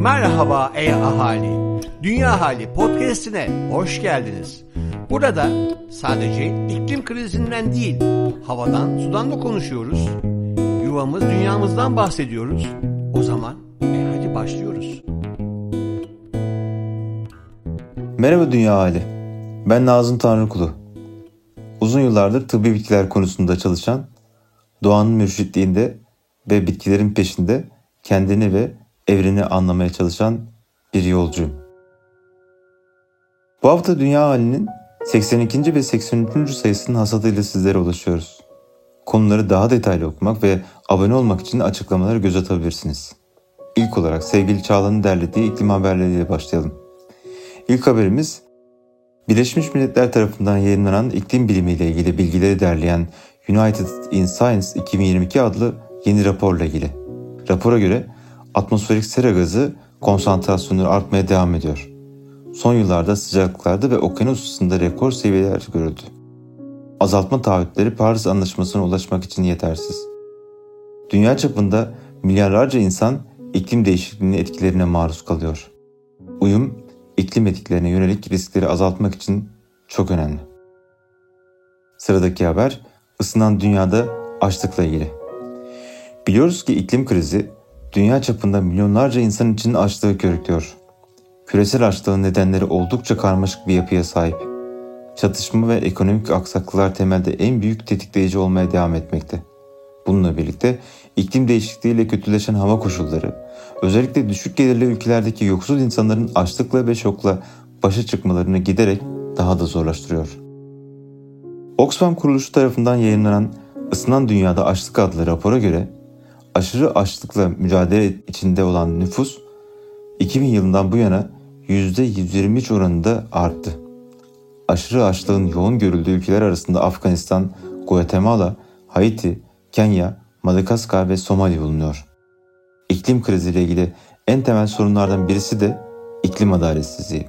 Merhaba ey ahali. Dünya Hali podcast'ine hoş geldiniz. Burada sadece iklim krizinden değil, havadan, sudan da konuşuyoruz. Yuvamız, dünyamızdan bahsediyoruz. O zaman e hadi başlıyoruz. Merhaba Dünya Hali. Ben Nazım Tanrıkulu. Uzun yıllardır tıbbi bitkiler konusunda çalışan, doğanın mürşitliğinde ve bitkilerin peşinde kendini ve evreni anlamaya çalışan bir yolcuyum. Bu hafta Dünya Hali'nin 82. ve 83. sayısının hasadıyla sizlere ulaşıyoruz. Konuları daha detaylı okumak ve abone olmak için açıklamaları göz atabilirsiniz. İlk olarak sevgili Çağla'nın derlediği iklim haberleriyle başlayalım. İlk haberimiz Birleşmiş Milletler tarafından yayınlanan iklim bilimiyle ilgili bilgileri derleyen United in Science 2022 adlı yeni raporla ilgili. Rapora göre atmosferik sera gazı konsantrasyonu artmaya devam ediyor. Son yıllarda sıcaklıklarda ve okyanus ısısında rekor seviyeler görüldü. Azaltma taahhütleri Paris Anlaşması'na ulaşmak için yetersiz. Dünya çapında milyarlarca insan iklim değişikliğinin etkilerine maruz kalıyor. Uyum, iklim etkilerine yönelik riskleri azaltmak için çok önemli. Sıradaki haber, ısınan dünyada açlıkla ilgili. Biliyoruz ki iklim krizi dünya çapında milyonlarca insan için açlığı körüklüyor. Küresel açlığın nedenleri oldukça karmaşık bir yapıya sahip. Çatışma ve ekonomik aksaklıklar temelde en büyük tetikleyici olmaya devam etmekte. Bununla birlikte iklim değişikliğiyle kötüleşen hava koşulları, özellikle düşük gelirli ülkelerdeki yoksul insanların açlıkla ve şokla başa çıkmalarını giderek daha da zorlaştırıyor. Oxfam kuruluşu tarafından yayınlanan Isınan Dünyada Açlık adlı rapora göre aşırı açlıkla mücadele içinde olan nüfus 2000 yılından bu yana %123 oranında arttı. Aşırı açlığın yoğun görüldüğü ülkeler arasında Afganistan, Guatemala, Haiti, Kenya, Madagaskar ve Somali bulunuyor. İklim kriziyle ilgili en temel sorunlardan birisi de iklim adaletsizliği.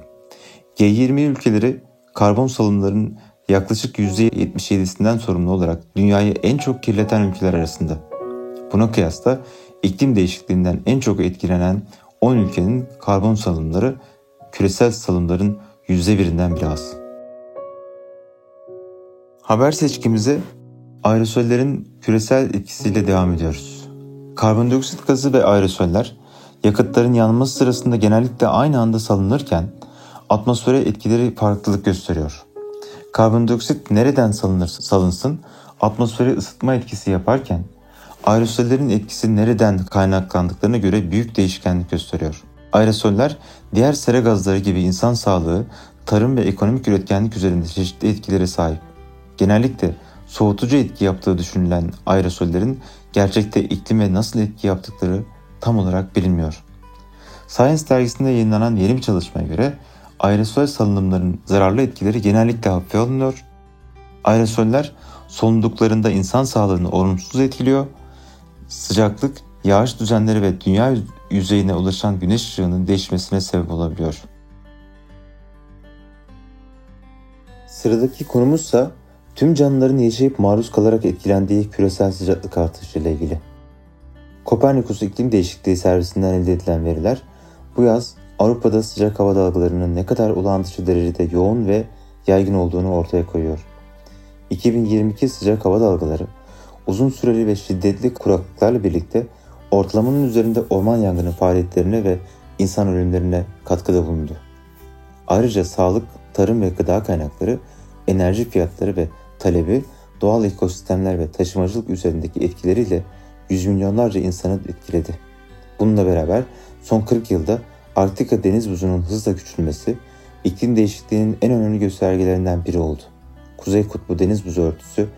G20 ülkeleri karbon salımlarının yaklaşık %77'sinden sorumlu olarak dünyayı en çok kirleten ülkeler arasında. Buna kıyasla iklim değişikliğinden en çok etkilenen 10 ülkenin karbon salımları küresel salımların %1'inden bile az. Haber seçkimize aerosollerin küresel etkisiyle devam ediyoruz. Karbondioksit gazı ve aerosoller yakıtların yanması sırasında genellikle aynı anda salınırken atmosfere etkileri farklılık gösteriyor. Karbondioksit nereden salınırsa salınsın atmosfere ısıtma etkisi yaparken aerosollerin etkisi nereden kaynaklandıklarına göre büyük değişkenlik gösteriyor. Aerosoller diğer sera gazları gibi insan sağlığı, tarım ve ekonomik üretkenlik üzerinde çeşitli etkileri sahip. Genellikle soğutucu etki yaptığı düşünülen aerosollerin gerçekte iklime nasıl etki yaptıkları tam olarak bilinmiyor. Science dergisinde yayınlanan yeni bir çalışmaya göre aerosol salınımların zararlı etkileri genellikle hafife alınıyor. Aerosoller solunduklarında insan sağlığını olumsuz etkiliyor. Sıcaklık, yağış düzenleri ve dünya yüzeyine ulaşan güneş ışığının değişmesine sebep olabiliyor. Sıradaki konumuzsa tüm canlıların yaşayıp maruz kalarak etkilendiği küresel sıcaklık artışı ile ilgili. Kopernikus İklim Değişikliği Servisinden elde edilen veriler bu yaz Avrupa'da sıcak hava dalgalarının ne kadar olağan dışı derecede yoğun ve yaygın olduğunu ortaya koyuyor. 2022 sıcak hava dalgaları uzun süreli ve şiddetli kuraklıklarla birlikte ortalamanın üzerinde orman yangını faaliyetlerine ve insan ölümlerine katkıda bulundu. Ayrıca sağlık, tarım ve gıda kaynakları, enerji fiyatları ve talebi doğal ekosistemler ve taşımacılık üzerindeki etkileriyle yüz milyonlarca insanı etkiledi. Bununla beraber son 40 yılda Arktika deniz buzunun hızla küçülmesi iklim değişikliğinin en önemli göstergelerinden biri oldu. Kuzey Kutbu deniz buzu örtüsü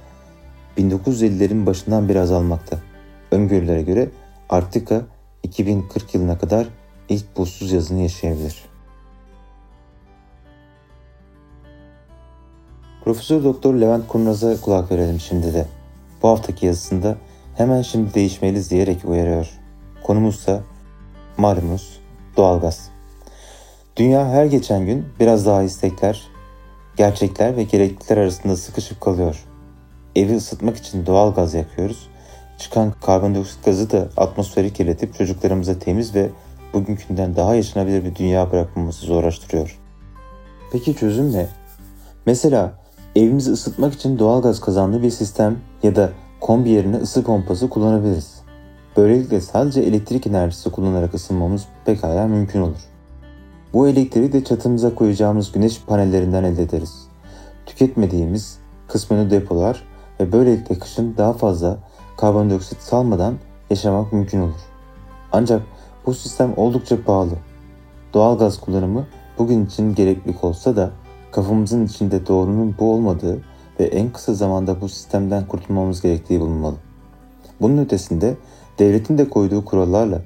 1950'lerin başından beri azalmakta. Öngörülere göre Arktika 2040 yılına kadar ilk buzsuz yazını yaşayabilir. Profesör Doktor Levent Kurnaz'a kulak verelim şimdi de. Bu haftaki yazısında hemen şimdi değişmeliyiz diyerek uyarıyor. Konumuzsa malumunuz doğalgaz. Dünya her geçen gün biraz daha istekler, gerçekler ve gereklilikler arasında sıkışıp kalıyor. Evi ısıtmak için doğal gaz yakıyoruz. Çıkan karbondioksit gazı da atmosferi kirletip çocuklarımıza temiz ve bugünkünden daha yaşanabilir bir dünya bırakmamızı zorlaştırıyor. Peki çözüm ne? Mesela evimizi ısıtmak için doğalgaz kazanlı bir sistem ya da kombi yerine ısı pompası kullanabiliriz. Böylelikle sadece elektrik enerjisi kullanarak ısınmamız pekala mümkün olur. Bu elektriği de çatımıza koyacağımız güneş panellerinden elde ederiz. Tüketmediğimiz kısmını depolar ve böylelikle kışın daha fazla karbondioksit salmadan yaşamak mümkün olur. Ancak bu sistem oldukça pahalı. Doğal gaz kullanımı bugün için gereklilik olsa da kafamızın içinde doğrunun bu olmadığı ve en kısa zamanda bu sistemden kurtulmamız gerektiği bulunmalı. Bunun ötesinde devletin de koyduğu kurallarla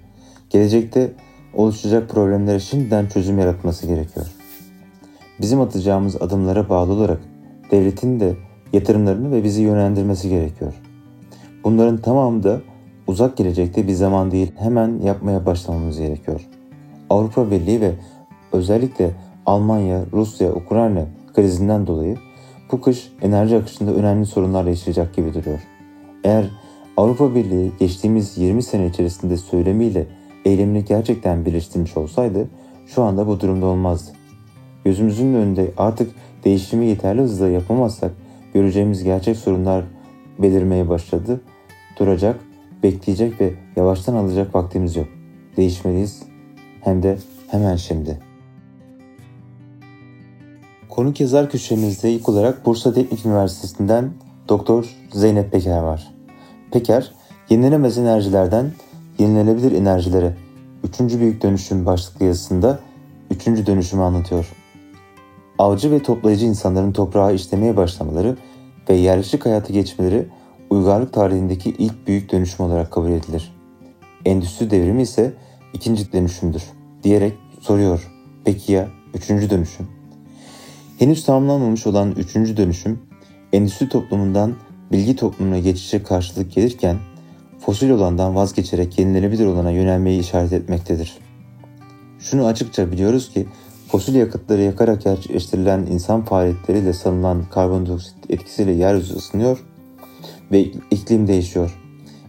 gelecekte oluşacak problemlere şimdiden çözüm yaratması gerekiyor. Bizim atacağımız adımlara bağlı olarak devletin de yatırımlarını ve bizi yönlendirmesi gerekiyor. Bunların tamamı da uzak gelecekte bir zaman değil hemen yapmaya başlamamız gerekiyor. Avrupa Birliği ve özellikle Almanya, Rusya, Ukrayna krizinden dolayı bu kış enerji akışında önemli sorunlar yaşayacak gibi duruyor. Eğer Avrupa Birliği geçtiğimiz 20 sene içerisinde söylemiyle eylemini gerçekten birleştirmiş olsaydı şu anda bu durumda olmazdı. Gözümüzün önünde artık değişimi yeterli hızla yapamazsak göreceğimiz gerçek sorunlar belirmeye başladı. Duracak, bekleyecek ve yavaştan alacak vaktimiz yok. Değişmeliyiz hem de hemen şimdi. Konuk yazar köşemizde ilk olarak Bursa Teknik Üniversitesi'nden Doktor Zeynep Peker var. Peker, yenilenemez enerjilerden yenilenebilir enerjilere üçüncü büyük dönüşüm başlıklı yazısında üçüncü dönüşümü anlatıyor. Avcı ve toplayıcı insanların toprağa işlemeye başlamaları ve yerleşik hayata geçmeleri uygarlık tarihindeki ilk büyük dönüşüm olarak kabul edilir. Endüstri devrimi ise ikinci dönüşümdür diyerek soruyor. Peki ya üçüncü dönüşüm? Henüz tamamlanmamış olan üçüncü dönüşüm endüstri toplumundan bilgi toplumuna geçişe karşılık gelirken fosil olandan vazgeçerek yenilenebilir olana yönelmeyi işaret etmektedir. Şunu açıkça biliyoruz ki fosil yakıtları yakarak gerçekleştirilen insan faaliyetleriyle sanılan karbondioksit etkisiyle yeryüzü ısınıyor ve iklim değişiyor.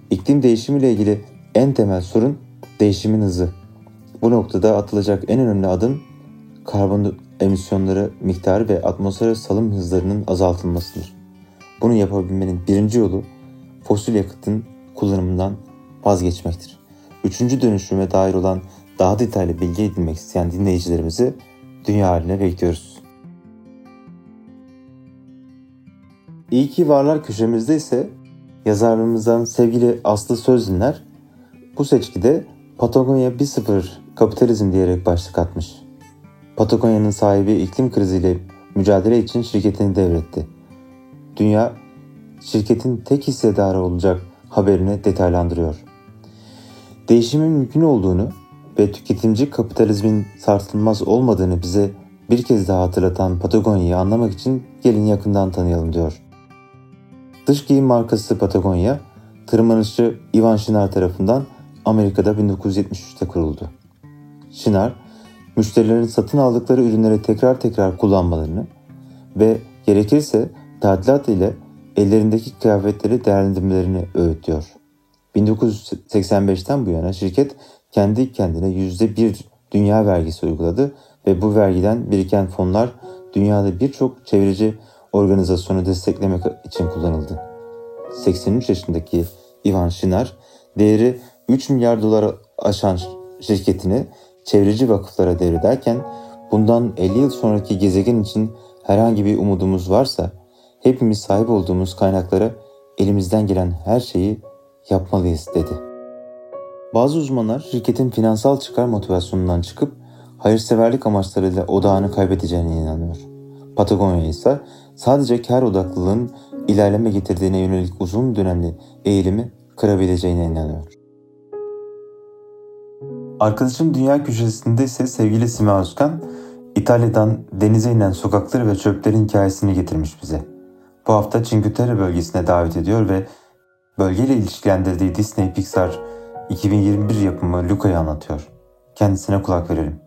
İklim değişimiyle ilgili en temel sorun değişimin hızı. Bu noktada atılacak en önemli adım karbon emisyonları miktarı ve atmosfer salım hızlarının azaltılmasıdır. Bunu yapabilmenin birinci yolu fosil yakıtın kullanımından vazgeçmektir. Üçüncü dönüşüme dair olan daha detaylı bilgi edinmek isteyen dinleyicilerimizi dünya haline bekliyoruz. İyi ki varlar köşemizde ise yazarlarımızdan sevgili Aslı Sözdinler bu seçkide Patagonya 1.0 kapitalizm diyerek başlık atmış. Patagonya'nın sahibi iklim kriziyle mücadele için şirketini devretti. Dünya şirketin tek hissedarı olacak haberini detaylandırıyor. Değişimin mümkün olduğunu ve tüketimci kapitalizmin sarsılmaz olmadığını bize bir kez daha hatırlatan Patagonya'yı anlamak için gelin yakından tanıyalım diyor. Dış giyim markası Patagonya, tırmanışçı Ivan Shinar tarafından Amerika'da 1973'te kuruldu. Shinar, müşterilerin satın aldıkları ürünleri tekrar tekrar kullanmalarını ve gerekirse tadilat ile ellerindeki kıyafetleri değerlendirmelerini öğütüyor. 1985'ten bu yana şirket kendi kendine %1 dünya vergisi uyguladı ve bu vergiden biriken fonlar dünyada birçok çevreci organizasyonu desteklemek için kullanıldı. 83 yaşındaki Ivan Shinar değeri 3 milyar dolar aşan şirketini çevreci vakıflara devrederken bundan 50 yıl sonraki gezegen için herhangi bir umudumuz varsa hepimiz sahip olduğumuz kaynaklara elimizden gelen her şeyi yapmalıyız dedi. Bazı uzmanlar şirketin finansal çıkar motivasyonundan çıkıp hayırseverlik amaçlarıyla odağını kaybedeceğine inanıyor. Patagonya ise sadece kar odaklılığın ilerleme getirdiğine yönelik uzun dönemli eğilimi kırabileceğine inanıyor. Arkadaşım Dünya Köşesi'nde ise sevgili Sima Özkan, İtalya'dan denize inen sokakları ve çöplerin hikayesini getirmiş bize. Bu hafta Cinque bölgesine davet ediyor ve bölgeyle ilişkilendirdiği Disney Pixar 2021 yapımı Luca'yı anlatıyor. Kendisine kulak verelim.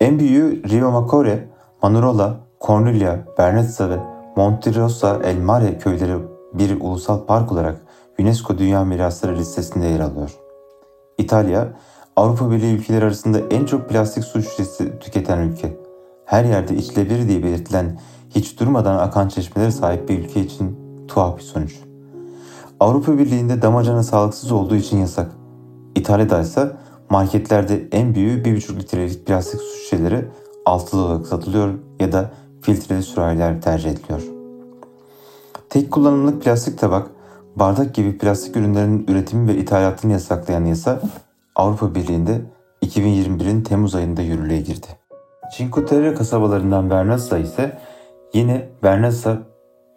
En büyüğü Rio Macore, Manurola, Corniglia, Bernezza ve Monterosa El Mare köyleri bir ulusal park olarak UNESCO Dünya Mirasları listesinde yer alıyor. İtalya, Avrupa Birliği ülkeleri arasında en çok plastik su şişesi tüketen ülke. Her yerde içilebilir diye belirtilen hiç durmadan akan çeşmelere sahip bir ülke için tuhaf bir sonuç. Avrupa Birliği'nde damacana sağlıksız olduğu için yasak. İtalya'da ise marketlerde en büyüğü 1,5 litrelik plastik su şişeleri altılı olarak satılıyor ya da filtreli sürahiler tercih ediliyor. Tek kullanımlık plastik tabak, bardak gibi plastik ürünlerin üretimi ve ithalatını yasaklayan yasa Avrupa Birliği'nde 2021'in Temmuz ayında yürürlüğe girdi. Cinque Terre kasabalarından Vernazza ise yine Vernazza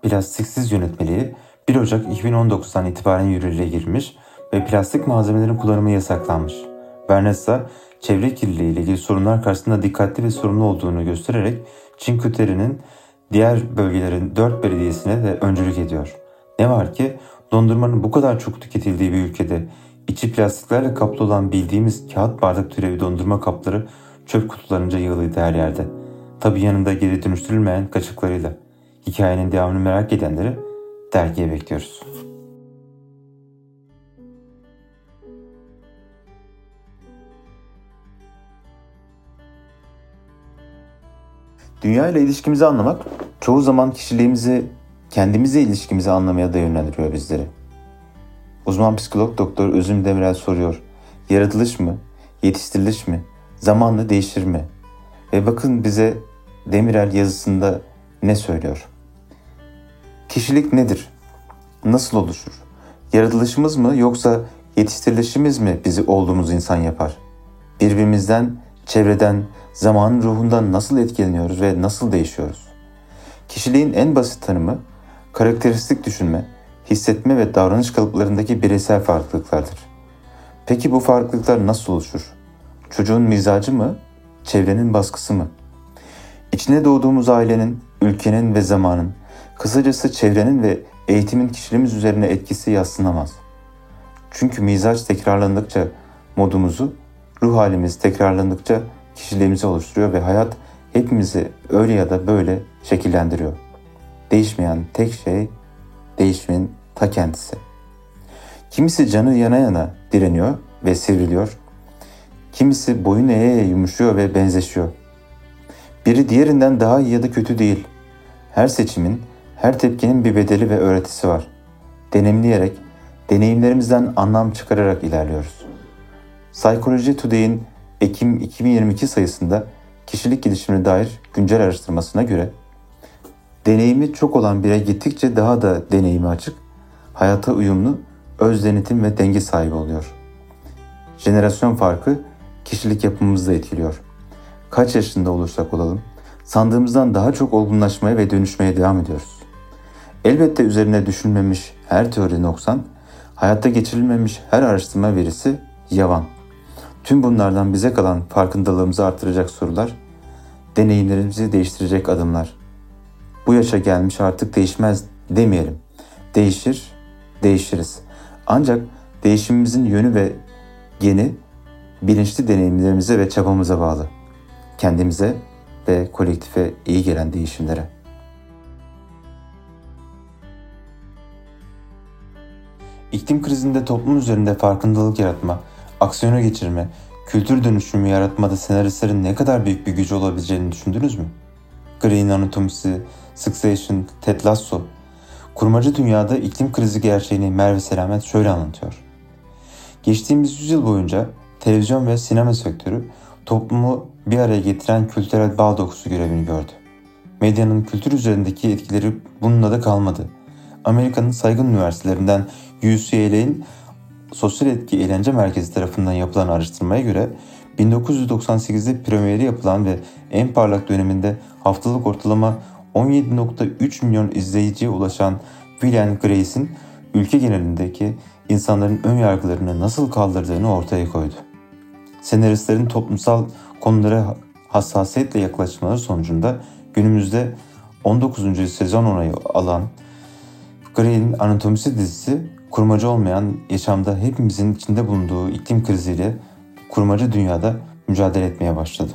plastiksiz yönetmeliği 1 Ocak 2019'dan itibaren yürürlüğe girmiş ve plastik malzemelerin kullanımı yasaklanmış. Vernazza, çevre kirliliği ile ilgili sorunlar karşısında dikkatli ve sorumlu olduğunu göstererek Cinque Terre'nin diğer bölgelerin dört belediyesine de öncülük ediyor. Ne var ki dondurmanın bu kadar çok tüketildiği bir ülkede içi plastiklerle kaplı olan bildiğimiz kağıt bardak türevi dondurma kapları çöp kutularınca yığılıydı her yerde. Tabi yanında geri dönüştürülmeyen kaçıklarıyla. Hikayenin devamını merak edenleri dergiye bekliyoruz. Dünya ile ilişkimizi anlamak çoğu zaman kişiliğimizi, kendimize ilişkimizi anlamaya da yönlendiriyor bizleri. Uzman psikolog doktor Özüm Demirel soruyor. Yaratılış mı? Yetiştiriliş mi? Zamanla değişir mi? Ve bakın bize Demirel yazısında ne söylüyor? Kişilik nedir? Nasıl oluşur? Yaratılışımız mı yoksa yetiştirilişimiz mi bizi olduğumuz insan yapar? Birbirimizden, çevreden, zamanın ruhundan nasıl etkileniyoruz ve nasıl değişiyoruz? Kişiliğin en basit tanımı karakteristik düşünme, hissetme ve davranış kalıplarındaki bireysel farklılıklardır. Peki bu farklılıklar nasıl oluşur? Çocuğun mizacı mı, çevrenin baskısı mı? İçine doğduğumuz ailenin, ülkenin ve zamanın, kısacası çevrenin ve eğitimin kişiliğimiz üzerine etkisi yatsınamaz. Çünkü mizaç tekrarlandıkça modumuzu, ruh halimiz tekrarlandıkça kişiliğimizi oluşturuyor ve hayat hepimizi öyle ya da böyle şekillendiriyor. Değişmeyen tek şey değişimin ta kendisi. Kimisi canı yana yana direniyor ve sivriliyor. Kimisi boyun eğe yumuşuyor ve benzeşiyor. Biri diğerinden daha iyi ya da kötü değil. Her seçimin, her tepkinin bir bedeli ve öğretisi var. Deneyimleyerek, deneyimlerimizden anlam çıkararak ilerliyoruz. Psychology Today'in Ekim 2022 sayısında kişilik gelişimine dair güncel araştırmasına göre deneyimi çok olan birey gittikçe daha da deneyimi açık, hayata uyumlu, öz denetim ve denge sahibi oluyor. Jenerasyon farkı kişilik yapımızı da etkiliyor. Kaç yaşında olursak olalım, sandığımızdan daha çok olgunlaşmaya ve dönüşmeye devam ediyoruz. Elbette üzerine düşünmemiş her teori noksan, hayatta geçirilmemiş her araştırma verisi yavan. Tüm bunlardan bize kalan farkındalığımızı artıracak sorular, deneyimlerimizi değiştirecek adımlar. Bu yaşa gelmiş artık değişmez demeyelim. Değişir, değişiriz. Ancak değişimimizin yönü ve geni bilinçli deneyimlerimize ve çabamıza bağlı. Kendimize ve kolektife iyi gelen değişimlere. İklim krizinde toplum üzerinde farkındalık yaratma, aksiyona geçirme, kültür dönüşümü yaratmada senaristlerin ne kadar büyük bir gücü olabileceğini düşündünüz mü? Green Anatomisi, Succession, Ted Lasso, kurmacı dünyada iklim krizi gerçeğini Merve Selamet şöyle anlatıyor. Geçtiğimiz yüzyıl boyunca televizyon ve sinema sektörü toplumu bir araya getiren kültürel bağ dokusu görevini gördü. Medyanın kültür üzerindeki etkileri bununla da kalmadı. Amerika'nın saygın üniversitelerinden UCLA'in Sosyal Etki Eğlence Merkezi tarafından yapılan araştırmaya göre 1998'de premieri yapılan ve en parlak döneminde haftalık ortalama 17.3 milyon izleyiciye ulaşan Will Grace'in ülke genelindeki insanların ön yargılarını nasıl kaldırdığını ortaya koydu. Senaristlerin toplumsal konulara hassasiyetle yaklaşmaları sonucunda günümüzde 19. sezon onayı alan Grey'in Anatomisi dizisi kurmacı olmayan yaşamda hepimizin içinde bulunduğu iklim kriziyle kurmacı dünyada mücadele etmeye başladı.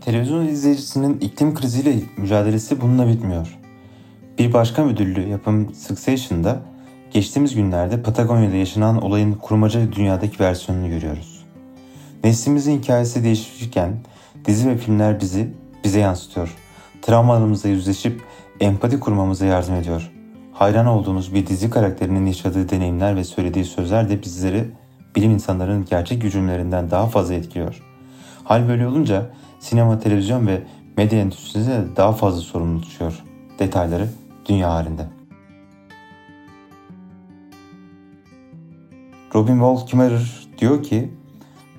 Televizyon izleyicisinin iklim kriziyle mücadelesi bununla bitmiyor. Bir başka müdürlü yapım Succession'da Geçtiğimiz günlerde Patagonya'da yaşanan olayın kurmaca dünyadaki versiyonunu görüyoruz. Neslimizin hikayesi değişirken dizi ve filmler bizi bize yansıtıyor. Travmalarımızla yüzleşip empati kurmamıza yardım ediyor. Hayran olduğumuz bir dizi karakterinin yaşadığı deneyimler ve söylediği sözler de bizleri bilim insanlarının gerçek hücumlarından daha fazla etkiliyor. Hal böyle olunca sinema, televizyon ve medya endüstrisinde daha fazla sorumluluk düşüyor. Detayları dünya halinde. Robin Wall Kimmerer diyor ki,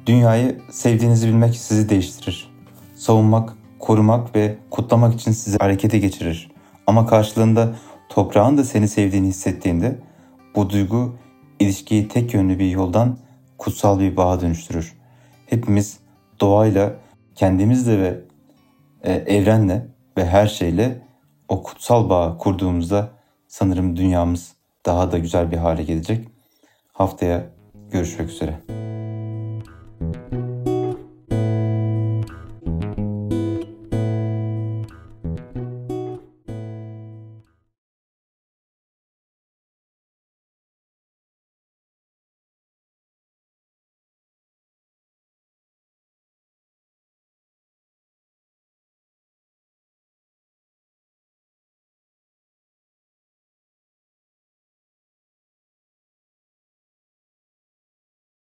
dünyayı sevdiğinizi bilmek sizi değiştirir. Savunmak, korumak ve kutlamak için sizi harekete geçirir. Ama karşılığında toprağın da seni sevdiğini hissettiğinde bu duygu ilişkiyi tek yönlü bir yoldan kutsal bir bağa dönüştürür. Hepimiz doğayla, kendimizle ve e, evrenle ve her şeyle o kutsal bağı kurduğumuzda sanırım dünyamız daha da güzel bir hale gelecek. Haftaya görüşmek üzere.